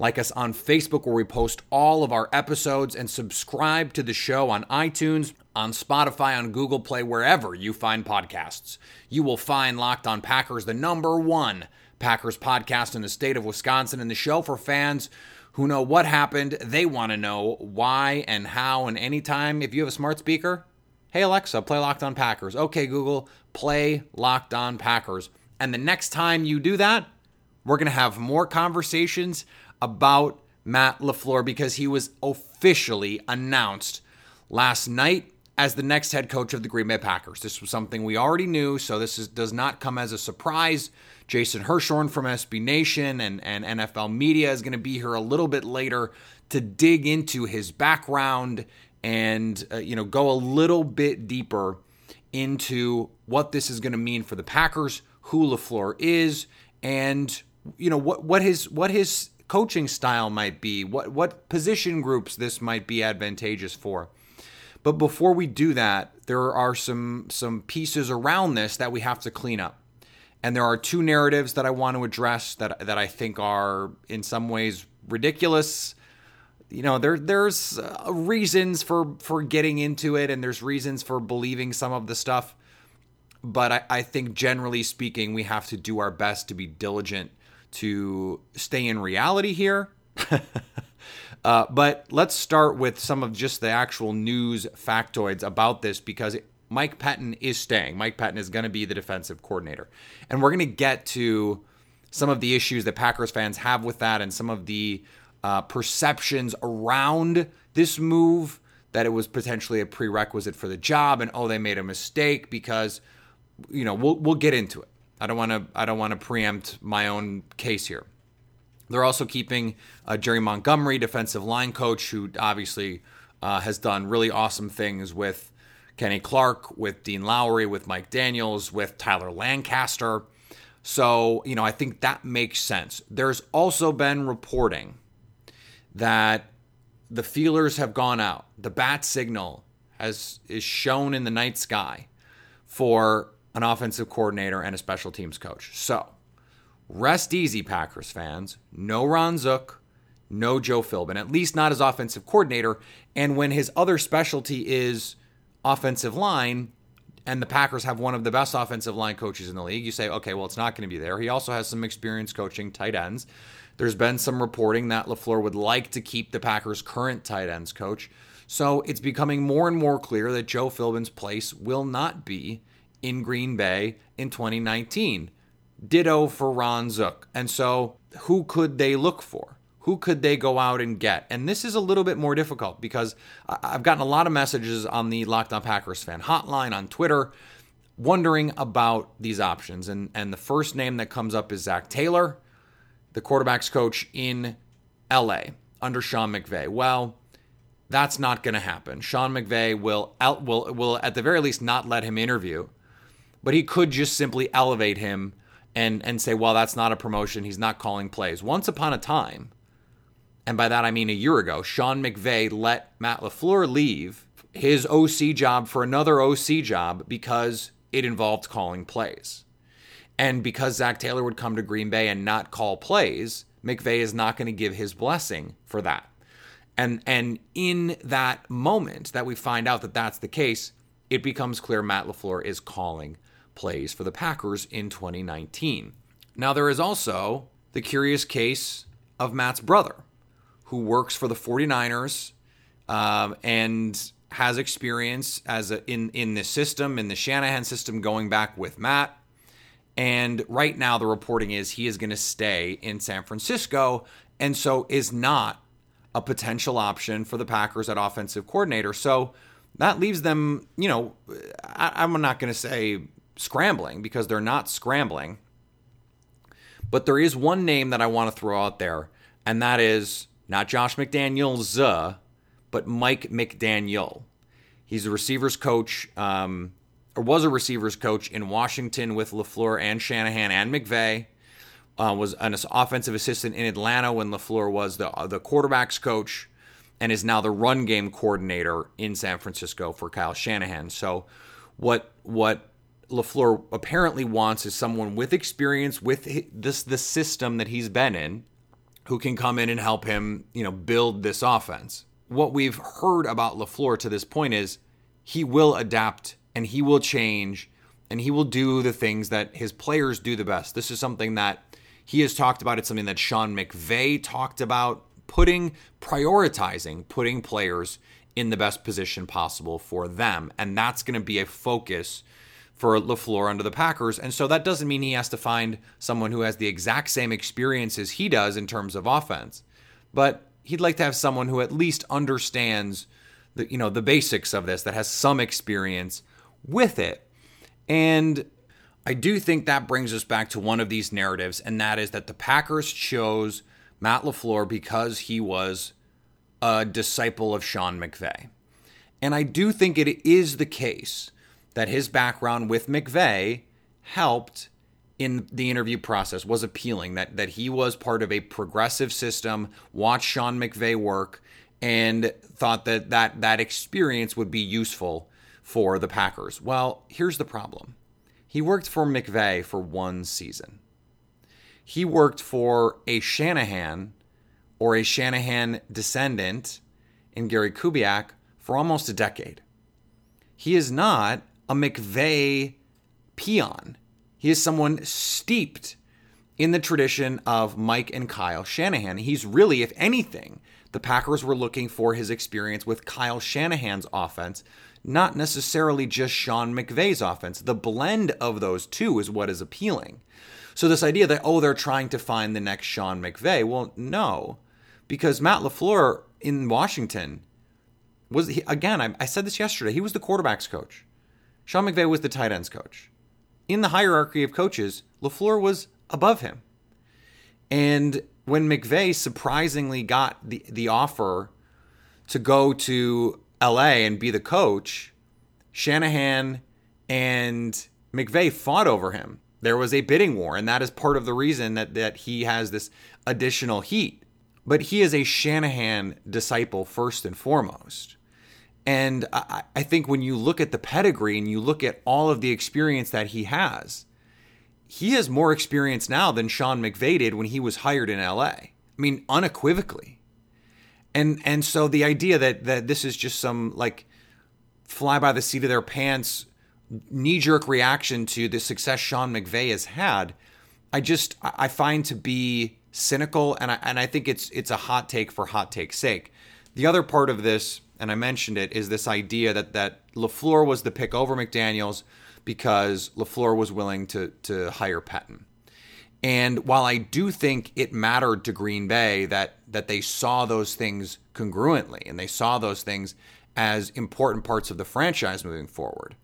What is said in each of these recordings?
Like us on Facebook, where we post all of our episodes, and subscribe to the show on iTunes, on Spotify, on Google Play, wherever you find podcasts. You will find Locked On Packers, the number one Packers podcast in the state of Wisconsin, and the show for fans who know what happened. They want to know why and how, and anytime. If you have a smart speaker, hey Alexa, play Locked On Packers. Okay, Google, play Locked On Packers. And the next time you do that, we're going to have more conversations about Matt LaFleur because he was officially announced last night as the next head coach of the Green Bay Packers. This was something we already knew, so this is, does not come as a surprise. Jason Hirschhorn from SB Nation and, and NFL Media is going to be here a little bit later to dig into his background and uh, you know go a little bit deeper into what this is going to mean for the Packers, who LaFleur is, and you know what what his what his coaching style might be, what what position groups this might be advantageous for. But before we do that, there are some some pieces around this that we have to clean up. And there are two narratives that I want to address that that I think are in some ways ridiculous. You know, there there's uh, reasons for for getting into it, and there's reasons for believing some of the stuff. But I, I think generally speaking, we have to do our best to be diligent to stay in reality here. uh, but let's start with some of just the actual news factoids about this because Mike Pettine is staying. Mike Pettine is going to be the defensive coordinator. And we're going to get to some of the issues that Packers fans have with that and some of the uh, perceptions around this move that it was potentially a prerequisite for the job and oh they made a mistake because you know we'll we'll get into it. I don't want to I don't want to preempt my own case here. They're also keeping uh, Jerry Montgomery, defensive line coach, who obviously uh, has done really awesome things with Kenny Clark, with Dean Lowry, with Mike Daniels, with Tyler Lancaster. So, you know, I think that makes sense. There's also been reporting that the feelers have gone out. The bat signal has is shown in the night sky for an offensive coordinator and a special teams coach. So, rest easy, Packers fans. No Ron Zook, no Joe Philbin, at least not as offensive coordinator. And when his other specialty is offensive line, and the Packers have one of the best offensive line coaches in the league, you say, okay, well, it's not going to be there. He also has some experience coaching tight ends. There's been some reporting that LaFleur would like to keep the Packers' current tight ends coach. So it's becoming more and more clear that Joe Philbin's place will not be in Green Bay in 2019. Ditto for Ron Zook. And so who could they look for? who could they go out and get? And this is a little bit more difficult because I've gotten a lot of messages on the Locked On Packers fan hotline on Twitter wondering about these options. And, and the first name that comes up is Zac Taylor, the quarterback's coach in LA under Sean McVay. Well, that's not going to happen. Sean McVay will will will at the very least not let him interview, but he could just simply elevate him and and say, "Well, that's not a promotion. He's not calling plays." Once upon a time, and by that I mean a year ago, Sean McVay let Matt LaFleur leave his OC job for another OC job because it involved calling plays. And because Zac Taylor would come to Green Bay and not call plays, McVay is not going to give his blessing for that. And and in that moment that we find out that that's the case, it becomes clear Matt LaFleur is calling plays for the Packers in 2019. Now there is also the curious case of Matt's brother who works for the 49ers um, and has experience as a, in in the system in the Shanahan system going back with Matt. And right now the reporting is he is going to stay in San Francisco and so is not a potential option for the Packers at offensive coordinator. So that leaves them, you know, I, am not going to say scrambling because they're not scrambling. But there is one name that I want to throw out there, and that is not Josh McDaniels, but Mike McDaniel. He's a receivers coach, um, or was a receivers coach in Washington with LaFleur and Shanahan and McVay. Uh, was an offensive assistant in Atlanta when LaFleur was the, uh, the quarterback's coach and is now the run game coordinator in San Francisco for Kyle Shanahan. So, what what LaFleur apparently wants is someone with experience with this the system that he's been in who can come in and help him, you know, build this offense. What we've heard about LaFleur to this point is he will adapt and he will change and he will do the things that his players do the best. This is something that he has talked about. It's something that Sean McVay talked about, putting prioritizing putting players in the best position possible for them. And that's going to be a focus for LaFleur under the Packers. And so that doesn't mean he has to find someone who has the exact same experience as he does in terms of offense. But he'd like to have someone who at least understands the you know the basics of this that has some experience with it. And I do think that brings us back to one of these narratives and that is that the Packers chose Matt LaFleur because he was a disciple of Sean McVay. And I do think it is the case that his background with McVay helped in the interview process was appealing that that he was part of a progressive system watched Sean McVay work and thought that that that experience would be useful for the Packers. Well, here's the problem. He worked for McVay for one season. He worked for a Shanahan or a Shanahan descendant in Gary Kubiak for almost a decade. He is not a McVay peon. He is someone steeped in the tradition of Mike and Kyle Shanahan. He's really, if anything, the Packers were looking for his experience with Kyle Shanahan's offense, not necessarily just Sean McVay's offense. The blend of those two is what is appealing. So, this idea that, oh, they're trying to find the next Sean McVay, well, no, because Matt LaFleur in Washington was, again, I, I said this yesterday, he was the quarterback's coach. Sean McVay was the tight ends coach. In the hierarchy of coaches, LaFleur was above him. And when McVay surprisingly got the, the offer to go to LA and be the coach, Shanahan and McVay fought over him. There was a bidding war, and that is part of the reason that, that he has this additional heat. But he is a Shanahan disciple first and foremost. And I, I think when you look at the pedigree and you look at all of the experience that he has, he has more experience now than Sean McVay did when he was hired in LA. I mean, unequivocally. And and so the idea that that this is just some like fly by the seat of their pants knee jerk reaction to the success Sean McVay has had, I just I find to be cynical and I and I think it's it's a hot take for hot take's sake. The other part of this and I mentioned it, is this idea that that LaFleur was the pick over McDaniels because LaFleur was willing to to hire Pettine. And while I do think it mattered to Green Bay that that they saw those things congruently and they saw those things as important parts of the franchise moving forward,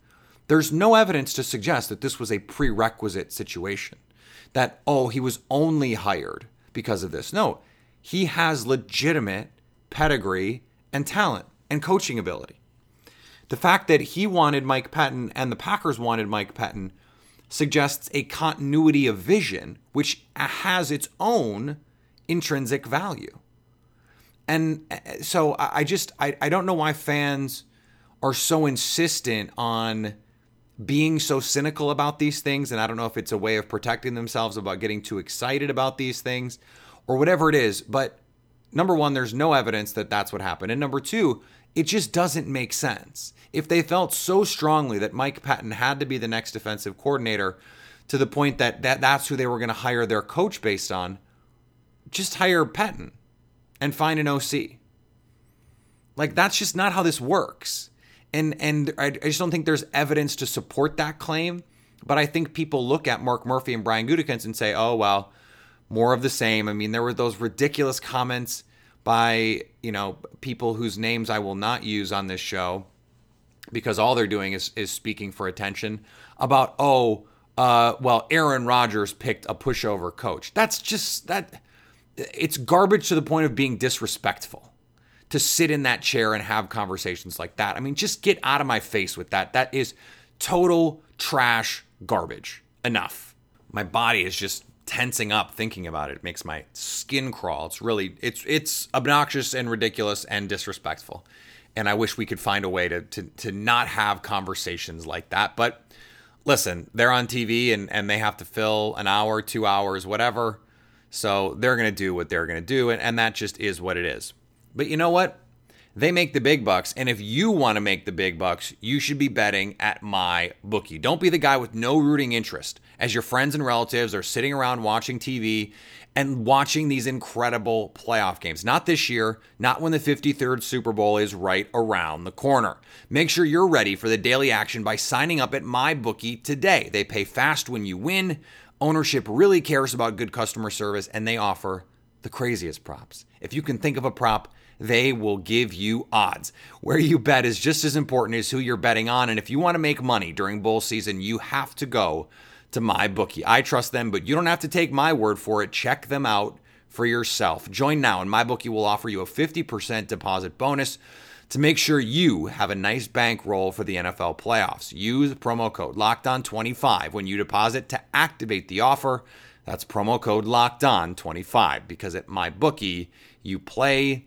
there's no evidence to suggest that this was a prerequisite situation. That oh, he was only hired because of this. No, he has legitimate pedigree and talent and coaching ability. The fact that he wanted Mike Pettine and the Packers wanted Mike Pettine suggests a continuity of vision, which has its own intrinsic value. And uh, so I just, I, I don't know why fans are so insistent on being so cynical about these things. And I don't know if it's a way of protecting themselves about getting too excited about these things or whatever it is. But number one, there's no evidence that that's what happened. And number two, it just doesn't make sense. If they felt so strongly that Mike Pettine had to be the next defensive coordinator to the point that, that that's who they were going to hire their coach based on, just hire Pettine and find an OC. Like, that's just not how this works. And and I, just don't think there's evidence to support that claim. But I think people look at Mark Murphy and Brian Gutekunst and say, "Oh well, more of the same." I mean, there were those ridiculous comments by you know people whose names I will not use on this show because all they're doing is is speaking for attention about oh uh, well Aaron Rodgers picked a pushover coach. That's just that it's garbage to the point of being disrespectful to sit in that chair and have conversations like that. I mean, just get out of my face with that. That is total trash garbage. Enough. My body is just tensing up thinking about it. It makes my skin crawl. It's really it's it's obnoxious and ridiculous and disrespectful. And I wish we could find a way to to to not have conversations like that. But listen, they're on TV and and they have to fill an hour, 2 hours, whatever. So they're going to do what they're going to do and and that just is what it is. But you know what? They make the big bucks. And if you want to make the big bucks, you should be betting at my bookie. Don't be the guy with no rooting interest as your friends and relatives are sitting around watching TV and watching these incredible playoff games. Not this year, not when the 53rd Super Bowl is right around the corner. Make sure you're ready for the daily action by signing up at MyBookie today. They pay fast when you win. Ownership really cares about good customer service and they offer the craziest props. If you can think of a prop, they will give you odds. Where you bet is just as important as who you're betting on. And if you want to make money during bull season, you have to go to MyBookie. I trust them, but you don't have to take my word for it. Check them out for yourself. Join now, and MyBookie will offer you a 50% deposit bonus to make sure you have a nice bankroll for the NFL playoffs. Use promo code Locked On 25 when you deposit to activate the offer. That's promo code Locked On 25 because at MyBookie, you play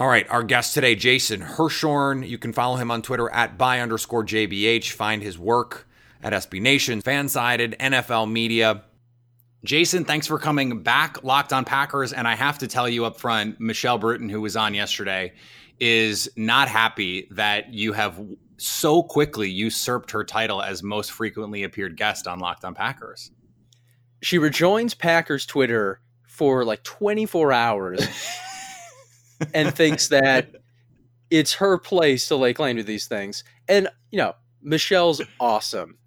All right, our guest today, Jason Hirschhorn. You can follow him on Twitter at by underscore JBH. Find his work at SB Nation, Fansided, NFL Media. Jason, thanks for coming back, Locked on Packers. And I have to tell you up front, Michelle Bruton, who was on yesterday, is not happy that you have so quickly usurped her title as most frequently appeared guest on Locked on Packers. She rejoins Packers Twitter for like 24 hours and thinks that it's her place to lay claim to these things. And, you know, Michelle's awesome,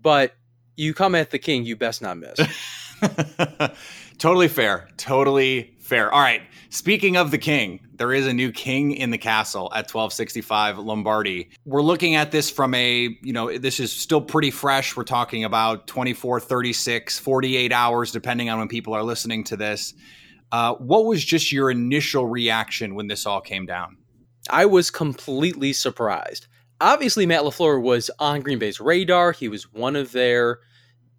but you come at the king, you best not miss. totally fair. Totally fair. All right. Speaking of the king, there is a new king in the castle at 1265 Lombardi. We're looking at this from a, you know, this is still pretty fresh. We're talking about 24, 36, 48 hours, depending on when people are listening to this. Uh, what was just your initial reaction when this all came down? I was completely surprised. Obviously, Matt LaFleur was on Green Bay's radar. He was one of their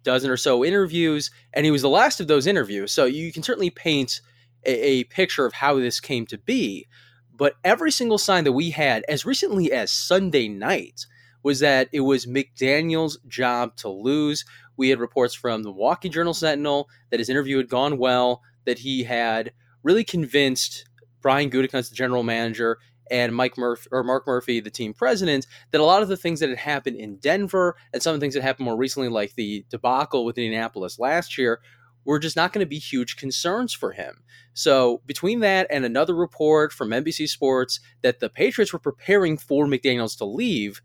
dozen or so interviews, and he was the last of those interviews. So you can certainly paint a, a picture of how this came to be. But every single sign that we had as recently as Sunday night was that it was McDaniels' job to lose. We had reports from the Milwaukee Journal Sentinel that his interview had gone well, that he had really convinced Brian Gutekunst, the general manager, and Mike Murphy or Mark Murphy, the team president, that a lot of the things that had happened in Denver and some of the things that happened more recently, like the debacle with Indianapolis last year, were just not going to be huge concerns for him. So between that and another report from NBC Sports that the Patriots were preparing for McDaniels to leave,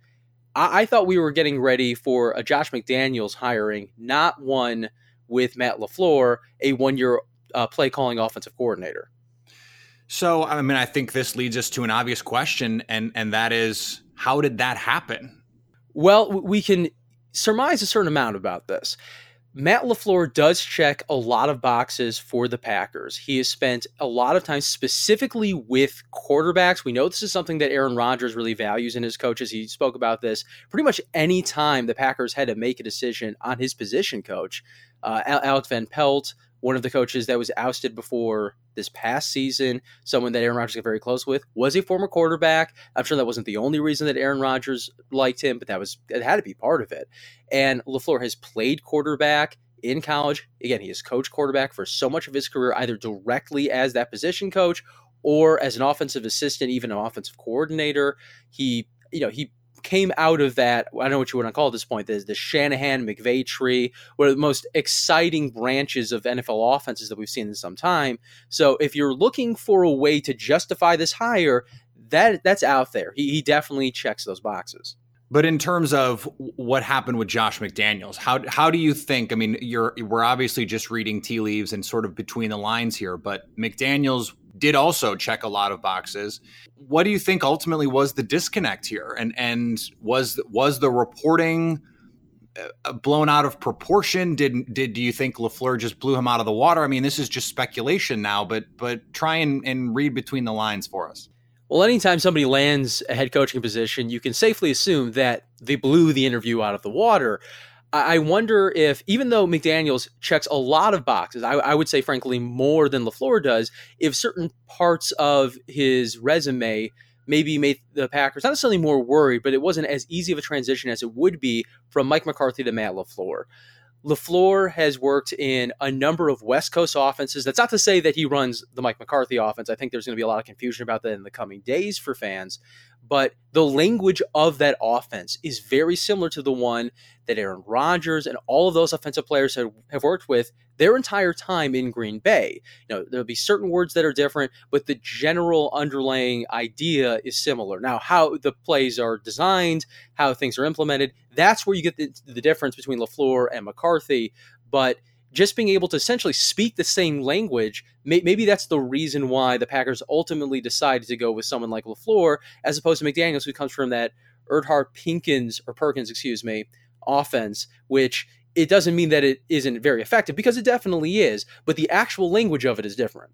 I, I thought we were getting ready for a Josh McDaniels hiring, not one with Matt LaFleur, a one-year uh, play calling offensive coordinator. So, I mean, I think this leads us to an obvious question, and and that is, how did that happen? Well, we can surmise a certain amount about this. Matt LaFleur does check a lot of boxes for the Packers. He has spent a lot of time specifically with quarterbacks. We know this is something that Aaron Rodgers really values in his coaches. He spoke about this pretty much any time the Packers had to make a decision on his position coach. Uh, Alex Van Pelt, one of the coaches that was ousted before this past season, someone that Aaron Rodgers got very close with, was a former quarterback. I'm sure that wasn't the only reason that Aaron Rodgers liked him, but that was it had to be part of it. And LaFleur has played quarterback in college. Again, he has coached quarterback for so much of his career, either directly as that position coach or as an offensive assistant, even an offensive coordinator. He, you know, he came out of that. I don't know what you want to call at this point. The, the Shanahan McVay tree, one of the most exciting branches of NFL offenses that we've seen in some time. So if you're looking for a way to justify this hire, that that's out there. He, he definitely checks those boxes. But in terms of what happened with Josh McDaniels, how how do you think? I mean, you're we're obviously just reading tea leaves and sort of between the lines here, but McDaniels did also check a lot of boxes. What do you think ultimately was the disconnect here? And and was was the reporting uh, blown out of proportion? Did did do you think Lafleur just blew him out of the water? I mean, this is just speculation now, but but try and, and read between the lines for us. Well, anytime somebody lands a head coaching position, you can safely assume that they blew the interview out of the water. I wonder if, even though McDaniels checks a lot of boxes, I, I, would say, frankly, more than LaFleur does, if certain parts of his resume maybe made the Packers not necessarily more worried, but it wasn't as easy of a transition as it would be from Mike McCarthy to Matt LaFleur. LaFleur has worked in a number of West Coast offenses. That's not to say that he runs the Mike McCarthy offense. I think there's going to be a lot of confusion about that in the coming days for fans but the language of that offense is very similar to the one that Aaron Rodgers and all of those offensive players have, have worked with their entire time in Green Bay. You know, there'll be certain words that are different, but the general underlying idea is similar. Now, how the plays are designed, how things are implemented, that's where you get the, the difference between LaFleur and McCarthy. But just being able to essentially speak the same language, may, maybe that's the reason why the Packers ultimately decided to go with someone like LaFleur as opposed to McDaniels, who comes from that Erhardt Pinkins or Perkins, excuse me, offense, which it doesn't mean that it isn't very effective because it definitely is, but the actual language of it is different.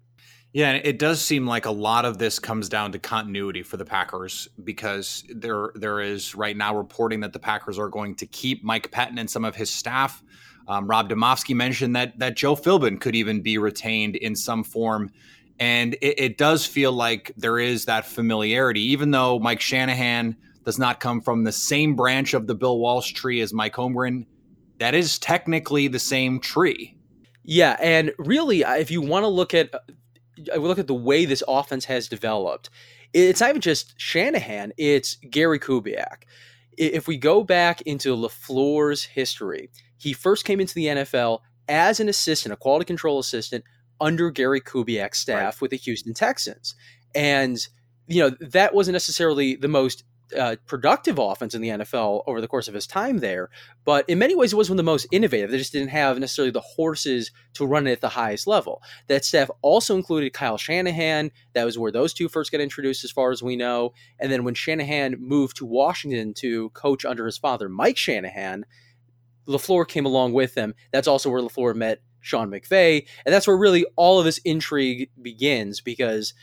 Yeah, it does seem like a lot of this comes down to continuity for the Packers because there there is right now reporting that the Packers are going to keep Mike Pettine and some of his staff. Um, Rob Demovsky mentioned that that Joe Philbin could even be retained in some form, and it, it does feel like there is that familiarity, even though Mike Shanahan does not come from the same branch of the Bill Walsh tree as Mike Holmgren. That is technically the same tree. Yeah, and really, if you want to look at uh, look at the way this offense has developed, it's not even just Shanahan; it's Gary Kubiak. If we go back into Lafleur's history, he first came into the NFL as an assistant, a quality control assistant under Gary Kubiak's staff right. with the Houston Texans. And, you know, that wasn't necessarily the most uh, productive offense in the NFL over the course of his time there, but in many ways it was one of the most innovative. They just didn't have necessarily the horses to run it at the highest level. That staff also included Kyle Shanahan. That was where those two first got introduced, as far as we know. And then when Shanahan moved to Washington to coach under his father, Mike Shanahan, LaFleur came along with them. That's also where LaFleur met Sean McVay. And that's where really all of this intrigue begins because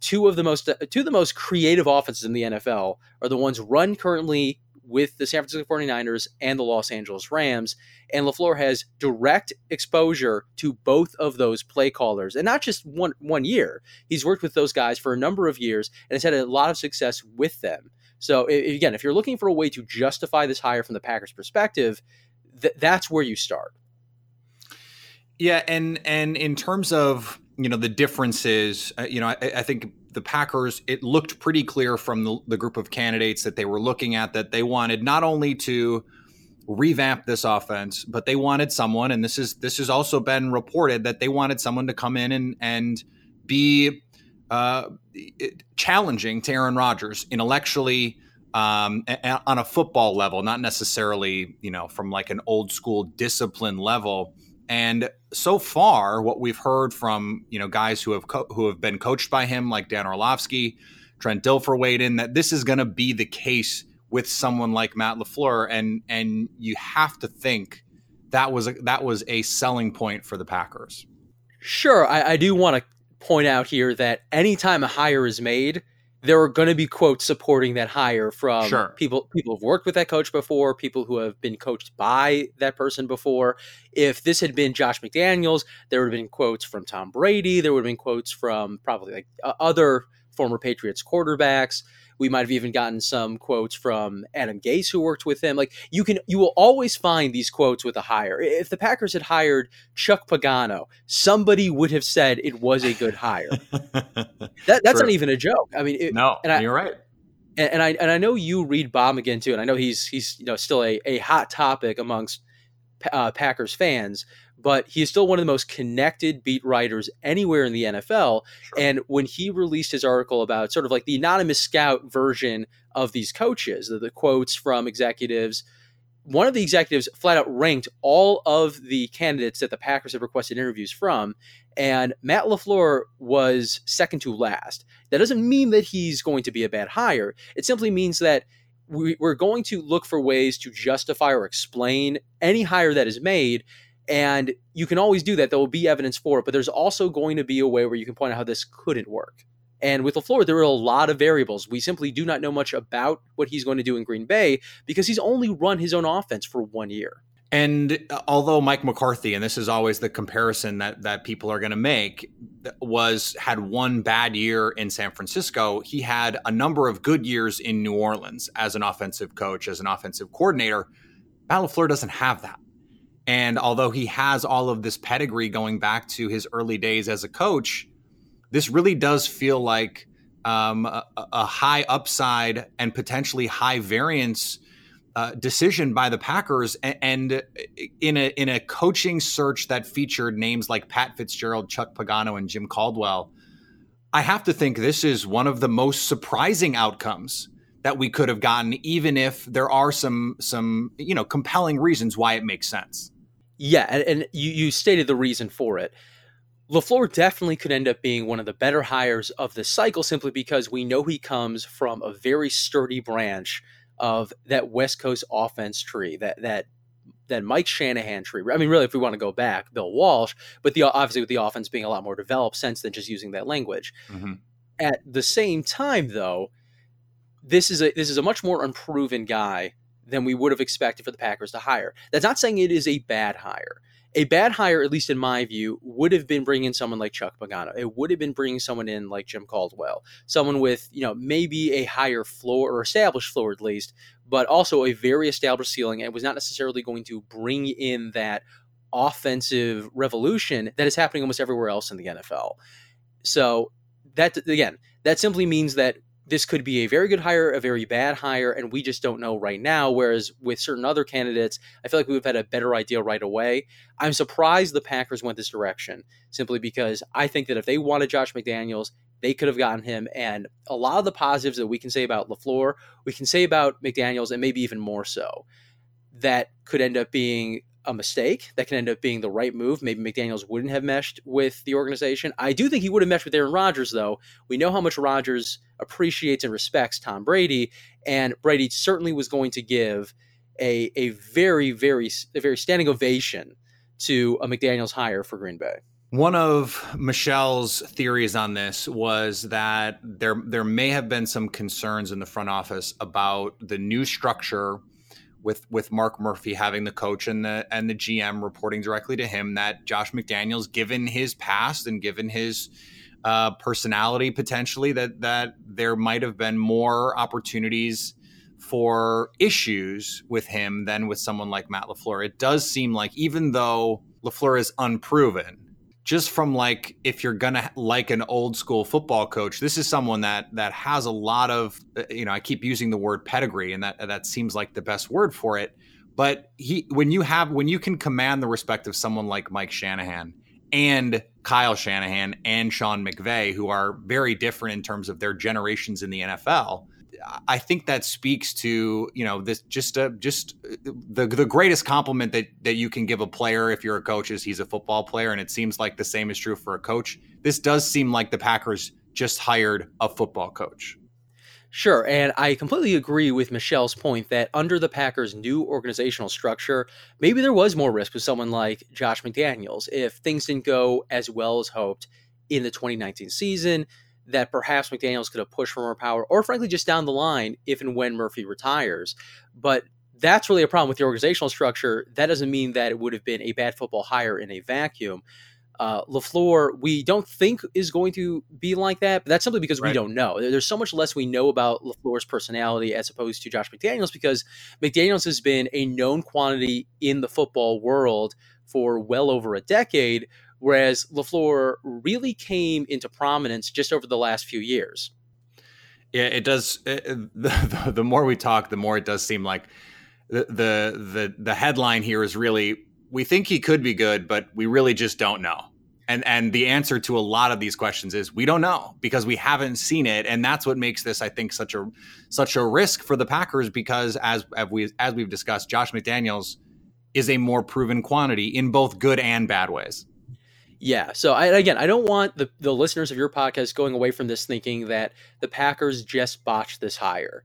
two of the most two of the most creative offenses in the NFL are the ones run currently with the San Francisco 49ers and the Los Angeles Rams. And LaFleur has direct exposure to both of those play callers. And not just one one year. He's worked with those guys for a number of years and has had a lot of success with them. So again, if you're looking for a way to justify this hire from the Packers perspective, th- that's where you start. Yeah, and and in terms of you know the differences, uh, you know, I, I, think the Packers. It looked pretty clear from the, the group of candidates that they were looking at that they wanted not only to revamp this offense, but they wanted someone, and this is this has also been reported that they wanted someone to come in and and be uh, challenging to Aaron Rodgers intellectually um, on a football level, not necessarily you know from like an old school discipline level. And so far, what we've heard from you know guys who have co- who have been coached by him, like Dan Orlovsky, Trent Dilfer weighed in that this is going to be the case with someone like Matt LaFleur, and and you have to think that was a, that was a selling point for the Packers. Sure, I, I do want to point out here that anytime a hire is made, there are going to be quotes supporting that hire from sure. people people who've worked with that coach before, people who have been coached by that person before. If this had been Josh McDaniels, there would have been quotes from Tom Brady. There would have been quotes from probably like other former Patriots quarterbacks. We might have even gotten some quotes from Adam Gase, who worked with him. Like you can, you will always find these quotes with a hire. If the Packers had hired Chuck Pagano, somebody would have said it was a good hire. that, that's True. not even a joke. I mean, it, no, and I, you're right. And, and, I and I know you read Bob McGinn too, and I know he's he's you know still a, a hot topic amongst uh, Packers fans but he's still one of the most connected beat writers anywhere in the NFL. Sure. And when he released his article about sort of like the anonymous scout version of these coaches, the, the quotes from executives, one of the executives flat out ranked all of the candidates that the Packers have requested interviews from, and Matt LaFleur was second to last. That doesn't mean that he's going to be a bad hire. It simply means that we, are going to look for ways to justify or explain any hire that is made and you can always do that. There will be evidence for it, but there's also going to be a way where you can point out how this couldn't work. And with LaFleur, there are a lot of variables. We simply do not know much about what he's going to do in Green Bay because he's only run his own offense for one year. And uh, although Mike McCarthy, and this is always the comparison that that people are going to make, was had one bad year in San Francisco, he had a number of good years in New Orleans as an offensive coach, as an offensive coordinator. Matt LaFleur doesn't have that. And although he has all of this pedigree going back to his early days as a coach, this really does feel like um, a, a, high upside and potentially high variance uh, decision by the Packers. And, and in a in a coaching search that featured names like Pat Fitzgerald, Chuck Pagano, and Jim Caldwell, I have to think this is one of the most surprising outcomes that we could have gotten, even if there are some some you know compelling reasons why it makes sense. Yeah, and, and you, you stated the reason for it. LaFleur definitely could end up being one of the better hires of the cycle simply because we know he comes from a very sturdy branch of that West Coast offense tree, that that that Mike Shanahan tree. I mean, really, if we want to go back, Bill Walsh, but the obviously with the offense being a lot more developed since than just using that language. Mm-hmm. At the same time, though, this is a this is a much more unproven guy than we would have expected for the Packers to hire. That's not saying it is a bad hire. A bad hire, at least in my view, would have been bringing someone like Chuck Pagano. It would have been bringing someone in like Jim Caldwell, someone with you know maybe a higher floor or established floor at least, but also a very established ceiling, and was not necessarily going to bring in that offensive revolution that is happening almost everywhere else in the NFL. So that again, that simply means that this could be a very good hire, a very bad hire, and we just don't know right now. Whereas with certain other candidates, I feel like we've had a better idea right away. I'm surprised the Packers went this direction simply because I think that if they wanted Josh McDaniels, they could have gotten him. And a lot of the positives that we can say about LaFleur, we can say about McDaniels, and maybe even more so. That could end up being a mistake that can end up being the right move. Maybe McDaniels wouldn't have meshed with the organization. I do think he would have meshed with Aaron Rodgers, though. We know how much Rodgers appreciates and respects Tom Brady, and Brady certainly was going to give a a very very a very standing ovation to a McDaniels hire for Green Bay. One of Michelle's theories on this was that there there may have been some concerns in the front office about the new structure with with Mark Murphy having the coach and the and the GM reporting directly to him that Josh McDaniels, given his past and given his uh, personality potentially, that that there might have been more opportunities for issues with him than with someone like Matt LaFleur. It does seem like even though LaFleur is unproven, just from like if you're gonna like an old school football coach, this is someone that that has a lot of uh, you know I keep using the word pedigree, and that that seems like the best word for it. But he when you have when you can command the respect of someone like Mike Shanahan and Kyle Shanahan and Sean McVay, who are very different in terms of their generations in the NFL, I think that speaks to you know this just a, just uh, the the greatest compliment that that you can give a player if you're a coach is he's a football player, and it seems like the same is true for a coach. This does seem like the Packers just hired a football coach. Sure, and I completely agree with Michelle's point that under the Packers' new organizational structure, maybe there was more risk with someone like Josh McDaniels if things didn't go as well as hoped in the 2019 season that perhaps McDaniels could have pushed for more power, or frankly, just down the line if and when Murphy retires. But that's really a problem with the organizational structure. That doesn't mean that it would have been a bad football hire in a vacuum. Uh, LaFleur, we don't think is going to be like that, but that's simply because right. we don't know. There's so much less we know about LaFleur's personality as opposed to Josh McDaniels because McDaniels has been a known quantity in the football world for well over a decade, whereas LaFleur really came into prominence just over the last few years. Yeah, it does. Uh, uh, it, the, the more we talk, the more it does seem like the, the the the headline here is really we think he could be good, but we really just don't know. And and the answer to a lot of these questions is we don't know because we haven't seen it, and that's what makes this, I think, such a such a risk for the Packers because as, as we as we've discussed, Josh McDaniels is a more proven quantity in both good and bad ways. Yeah. So I, again, I don't want the, the listeners of your podcast going away from this thinking that the Packers just botched this hire.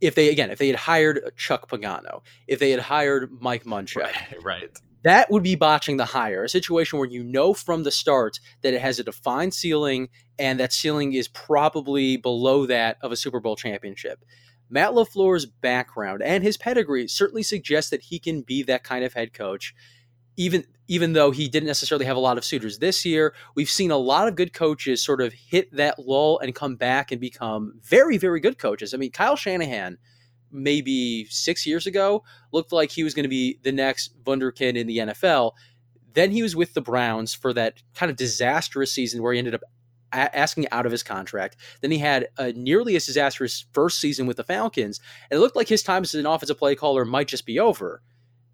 If they again, if they had hired Chuck Pagano, if they had hired Mike Munchak, right, right, that would be botching the hire. A situation where you know from the start that it has a defined ceiling, and that ceiling is probably below that of a Super Bowl championship. Matt LaFleur's background and his pedigree certainly suggests that he can be that kind of head coach even even though he didn't necessarily have a lot of suitors this year, we've seen a lot of good coaches sort of hit that lull and come back and become very, very good coaches. I mean, Kyle Shanahan, maybe six years ago, looked like he was going to be the next Wunderkind in the NFL. Then he was with the Browns for that kind of disastrous season where he ended up asking out of his contract. Then he had a nearly as disastrous first season with the Falcons. And it looked like his time as an offensive play caller might just be over.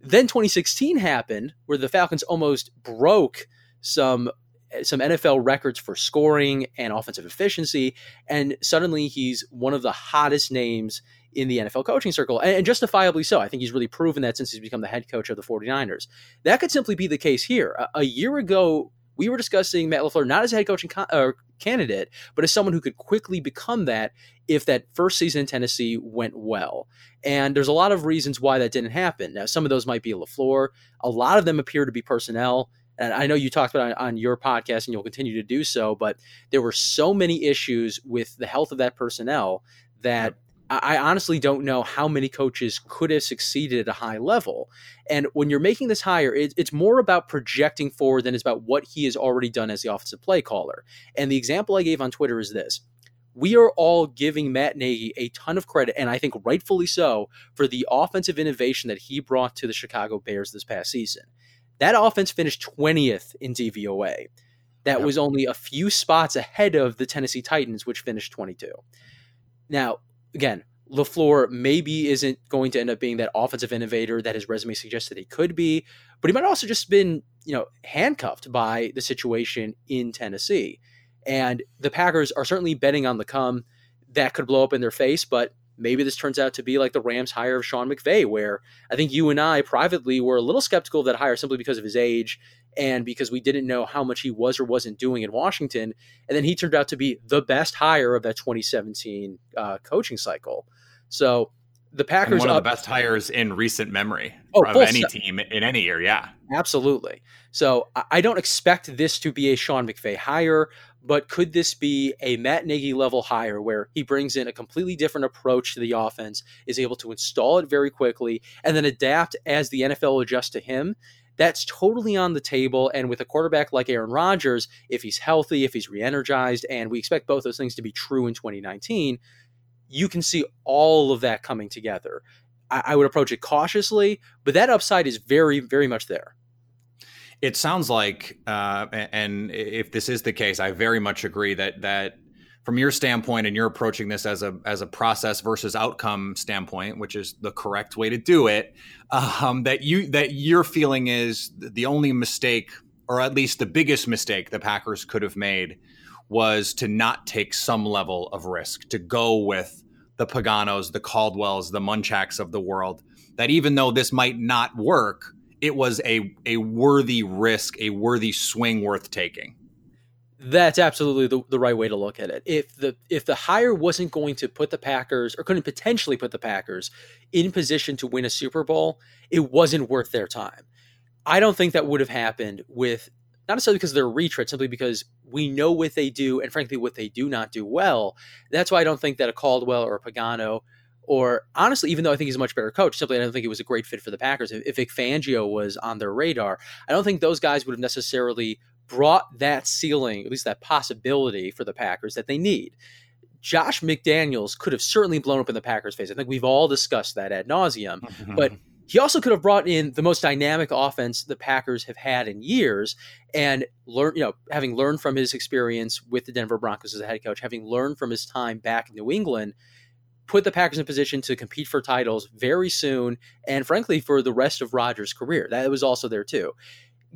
Then 2016 happened, where the Falcons almost broke some some NFL records for scoring and offensive efficiency, and suddenly he's one of the hottest names in the NFL coaching circle, and justifiably so. I think he's really proven that since he's become the head coach of the 49ers. That could simply be the case here. A, a year ago, we were discussing Matt LaFleur not as a head coaching co- uh, candidate, but as someone who could quickly become that if that first season in Tennessee went well. And there's a lot of reasons why that didn't happen. Now, some of those might be LaFleur. A lot of them appear to be personnel. And I know you talked about on your podcast and you'll continue to do so, but there were so many issues with the health of that personnel that I honestly don't know how many coaches could have succeeded at a high level. And when you're making this hire, it, it's more about projecting forward than it's about what he has already done as the offensive play caller. And the example I gave on Twitter is this. We are all giving Matt Nagy a ton of credit, and I think rightfully so, for the offensive innovation that he brought to the Chicago Bears this past season. That offense finished 20th in DVOA. That yep. was only a few spots ahead of the Tennessee Titans, which finished 22. Now, again, LaFleur maybe isn't going to end up being that offensive innovator that his resume suggests that he could be, but he might also just been, you know, handcuffed by the situation in Tennessee. And the Packers are certainly betting on the come that could blow up in their face, but maybe this turns out to be like the Rams hire of Sean McVay, where I think you and I privately were a little skeptical of that hire simply because of his age and because we didn't know how much he was or wasn't doing in Washington. And then he turned out to be the best hire of that 2017 uh, coaching cycle. So the Packers and one of up, the best hires in recent memory oh, of any team in any year. Yeah, absolutely. So I don't expect this to be a Sean McVay hire, but could this be a Matt Nagy level hire where he brings in a completely different approach to the offense, is able to install it very quickly, and then adapt as the NFL adjusts to him? That's totally on the table. And with a quarterback like Aaron Rodgers, if he's healthy, if he's re energized, and we expect both those things to be true in 2019, you can see all of that coming together. I, I would approach it cautiously, but that upside is very, very much there. it sounds like, uh, and if this is the case, I very much agree that that from your standpoint, and you're approaching this as a as a process versus outcome standpoint, which is the correct way to do it. Um, that you that your feeling is the only mistake, or at least the biggest mistake, the Packers could have made was to not take some level of risk, to go with the Paganos, the Caldwells, the Munchaks of the world. That even though this might not work, it was a a worthy risk, a worthy swing worth taking. That's absolutely the, the right way to look at it. If the if the hire wasn't going to put the Packers or couldn't potentially put the Packers in position to win a Super Bowl, it wasn't worth their time. I don't think that would have happened with not necessarily because they're retread, simply because we know what they do and frankly what they do not do well. That's why I don't think that a Caldwell or a Pagano or honestly, even though I think he's a much better coach, simply I don't think it was a great fit for the Packers. If, if Vic Fangio was on their radar, I don't think those guys would have necessarily brought that ceiling, at least that possibility for the Packers that they need. Josh McDaniels could have certainly blown up in the Packers' face. I think we've all discussed that ad nauseum. but he also could have brought in the most dynamic offense the Packers have had in years, and learn, you know, having learned from his experience with the Denver Broncos as a head coach, having learned from his time back in New England, put the Packers in position to compete for titles very soon, and frankly, for the rest of Rodgers' career. That was also there too.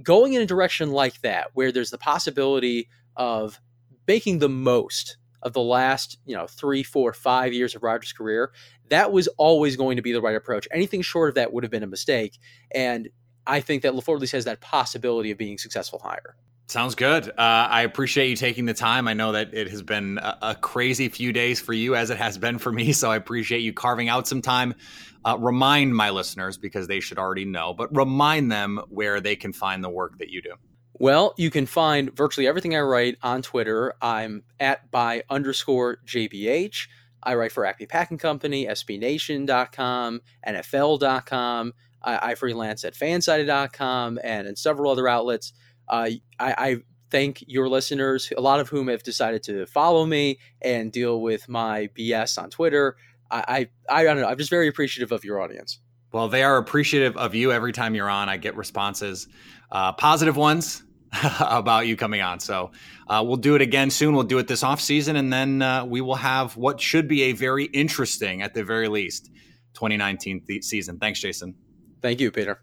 Going in a direction like that, where there's the possibility of making the most of the last, you know, three, four, five years of Rodgers' career, that was always going to be the right approach. Anything short of that would have been a mistake. And I think that least has that possibility of being successful hire. Sounds good. Uh, I appreciate you taking the time. I know that it has been a, a, crazy few days for you, as it has been for me. So I appreciate you carving out some time. Uh, remind my listeners, because they should already know, but remind them where they can find the work that you do. Well, you can find virtually everything I write on Twitter. I'm at by underscore JBH. I write for Acme Packing Company, SBNation.com, NFL.com. I, I freelance at fansided.com and in several other outlets. Uh, I, I thank your listeners, a lot of whom have decided to follow me and deal with my BS on Twitter. I, I, I don't know. I'm just very appreciative of your audience. Well, they are appreciative of you every time you're on. I get responses, uh, positive ones about you coming on. So uh, we'll do it again soon. We'll do it this off season, and then uh, we will have what should be a very interesting, at the very least, 2019 th- season. Thanks, Jason. Thank you, Peter.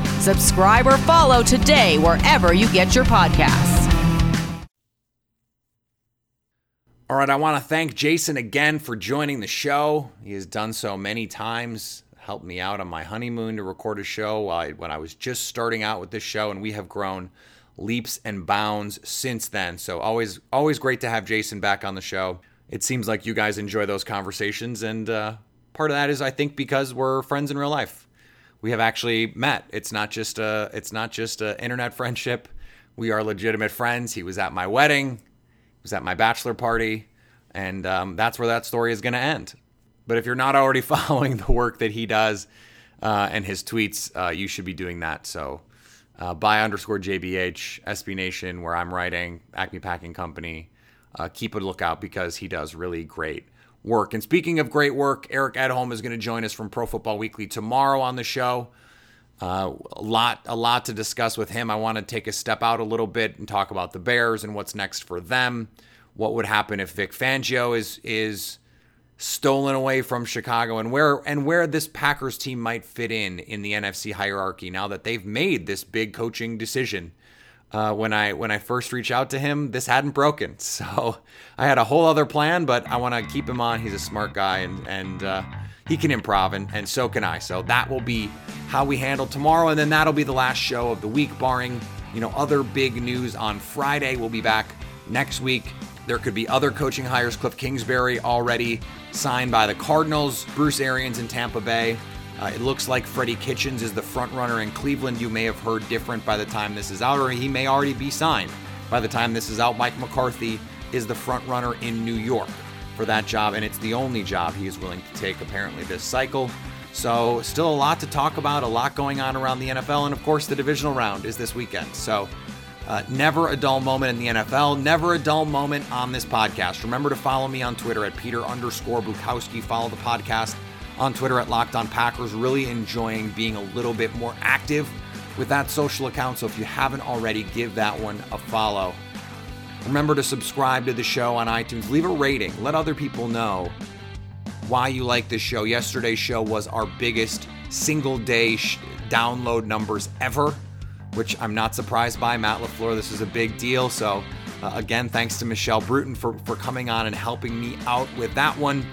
Subscribe or follow today wherever you get your podcasts. All right, I want to thank Jason again for joining the show. He has done so many times, helped me out on my honeymoon to record a show when I was just starting out with this show, and we have grown leaps and bounds since then. So always, always great to have Jason back on the show. It seems like you guys enjoy those conversations, and uh, part of that is I think because we're friends in real life we have actually met. It's not just a it's not just a internet friendship. We are legitimate friends. He was at my wedding. He was at my bachelor party, and um, that's where that story is going to end. But if you're not already following the work that he does uh, and his tweets, uh, you should be doing that. So, uh, by underscore JBH, SB Nation, where I'm writing, Acme Packing Company, uh, keep a lookout because he does really great work. And speaking of great work, Eric Edholm is going to join us from Pro Football Weekly tomorrow on the show. Uh, a lot, a lot to discuss with him. I want to take a step out a little bit and talk about the Bears and what's next for them. What would happen if Vic Fangio is is stolen away from Chicago, and where and where this Packers team might fit in in the NFC hierarchy now that they've made this big coaching decision uh, when I when I first reached out to him, this hadn't broken. So I had a whole other plan, but I want to keep him on. He's a smart guy, and and uh, he can improv, and, and so can I. So that will be how we handle tomorrow, and then that'll be the last show of the week, barring you know other big news on Friday. We'll be back next week. There could be other coaching hires. Cliff Kingsbury already signed by the Cardinals. Bruce Arians in Tampa Bay. Uh, it looks like Freddie Kitchens is the front runner in Cleveland. You may have heard different by the time this is out, or he may already be signed by the time this is out. Mike McCarthy is the front runner in New York for that job, and it's the only job he is willing to take apparently this cycle. So, still a lot to talk about, a lot going on around the NFL, and of course, the divisional round is this weekend. So, uh, never a dull moment in the NFL, never a dull moment on this podcast. Remember to follow me on Twitter at Peter underscore Bukowski. Follow the podcast on Twitter at Locked On Packers. Really enjoying being a little bit more active with that social account. So if you haven't already, give that one a follow. Remember to subscribe to the show on iTunes. Leave a rating. Let other people know why you like this show. Yesterday's show was our biggest single day sh- download numbers ever, which I'm not surprised by. Matt LaFleur, this is a big deal. So, uh, again, thanks to Michelle Bruton for, for coming on and helping me out with that one.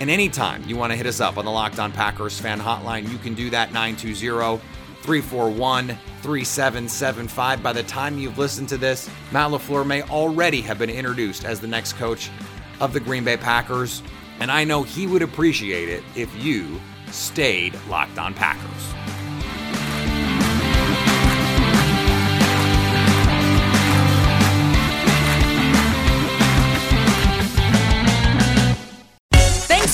And anytime you want to hit us up on the Locked On Packers fan hotline, you can do that 920 341 3775. By the time you've listened to this, Matt LaFleur may already have been introduced as the next coach of the Green Bay Packers. And I know he would appreciate it if you stayed locked on Packers.